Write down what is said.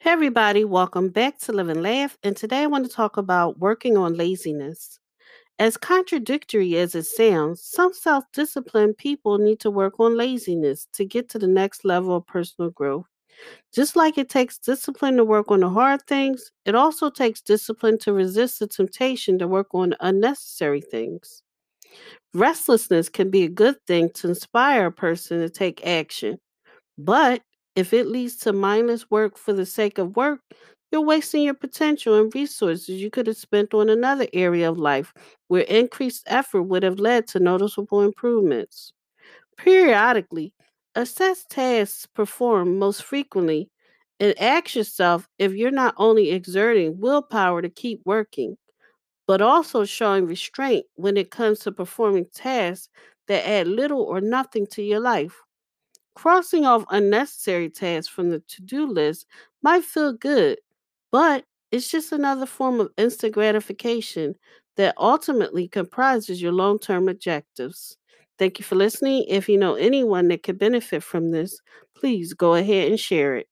Hey, everybody, welcome back to Live and Laugh. And today I want to talk about working on laziness. As contradictory as it sounds, some self disciplined people need to work on laziness to get to the next level of personal growth. Just like it takes discipline to work on the hard things, it also takes discipline to resist the temptation to work on unnecessary things. Restlessness can be a good thing to inspire a person to take action, but if it leads to mindless work for the sake of work, you're wasting your potential and resources you could have spent on another area of life where increased effort would have led to noticeable improvements. Periodically, assess tasks performed most frequently and ask yourself if you're not only exerting willpower to keep working, but also showing restraint when it comes to performing tasks that add little or nothing to your life. Crossing off unnecessary tasks from the to do list might feel good, but it's just another form of instant gratification that ultimately comprises your long term objectives. Thank you for listening. If you know anyone that could benefit from this, please go ahead and share it.